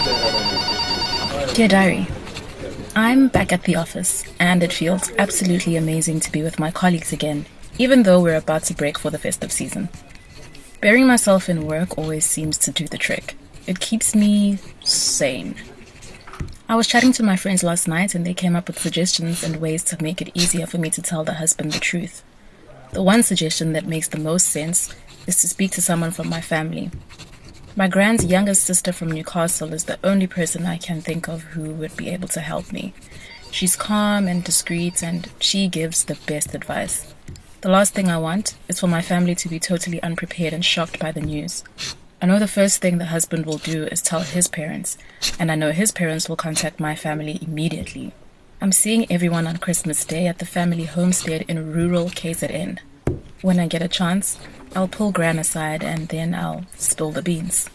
Dear Diary, I'm back at the office, and it feels absolutely amazing to be with my colleagues again, even though we're about to break for the festive season. Burying myself in work always seems to do the trick. It keeps me sane. I was chatting to my friends last night, and they came up with suggestions and ways to make it easier for me to tell the husband the truth. The one suggestion that makes the most sense is to speak to someone from my family. My grand's youngest sister from Newcastle is the only person I can think of who would be able to help me. She's calm and discreet, and she gives the best advice. The last thing I want is for my family to be totally unprepared and shocked by the news. I know the first thing the husband will do is tell his parents, and I know his parents will contact my family immediately. I'm seeing everyone on Christmas Day at the family homestead in rural KZN. When I get a chance, I'll pull Gran aside and then I'll spill the beans.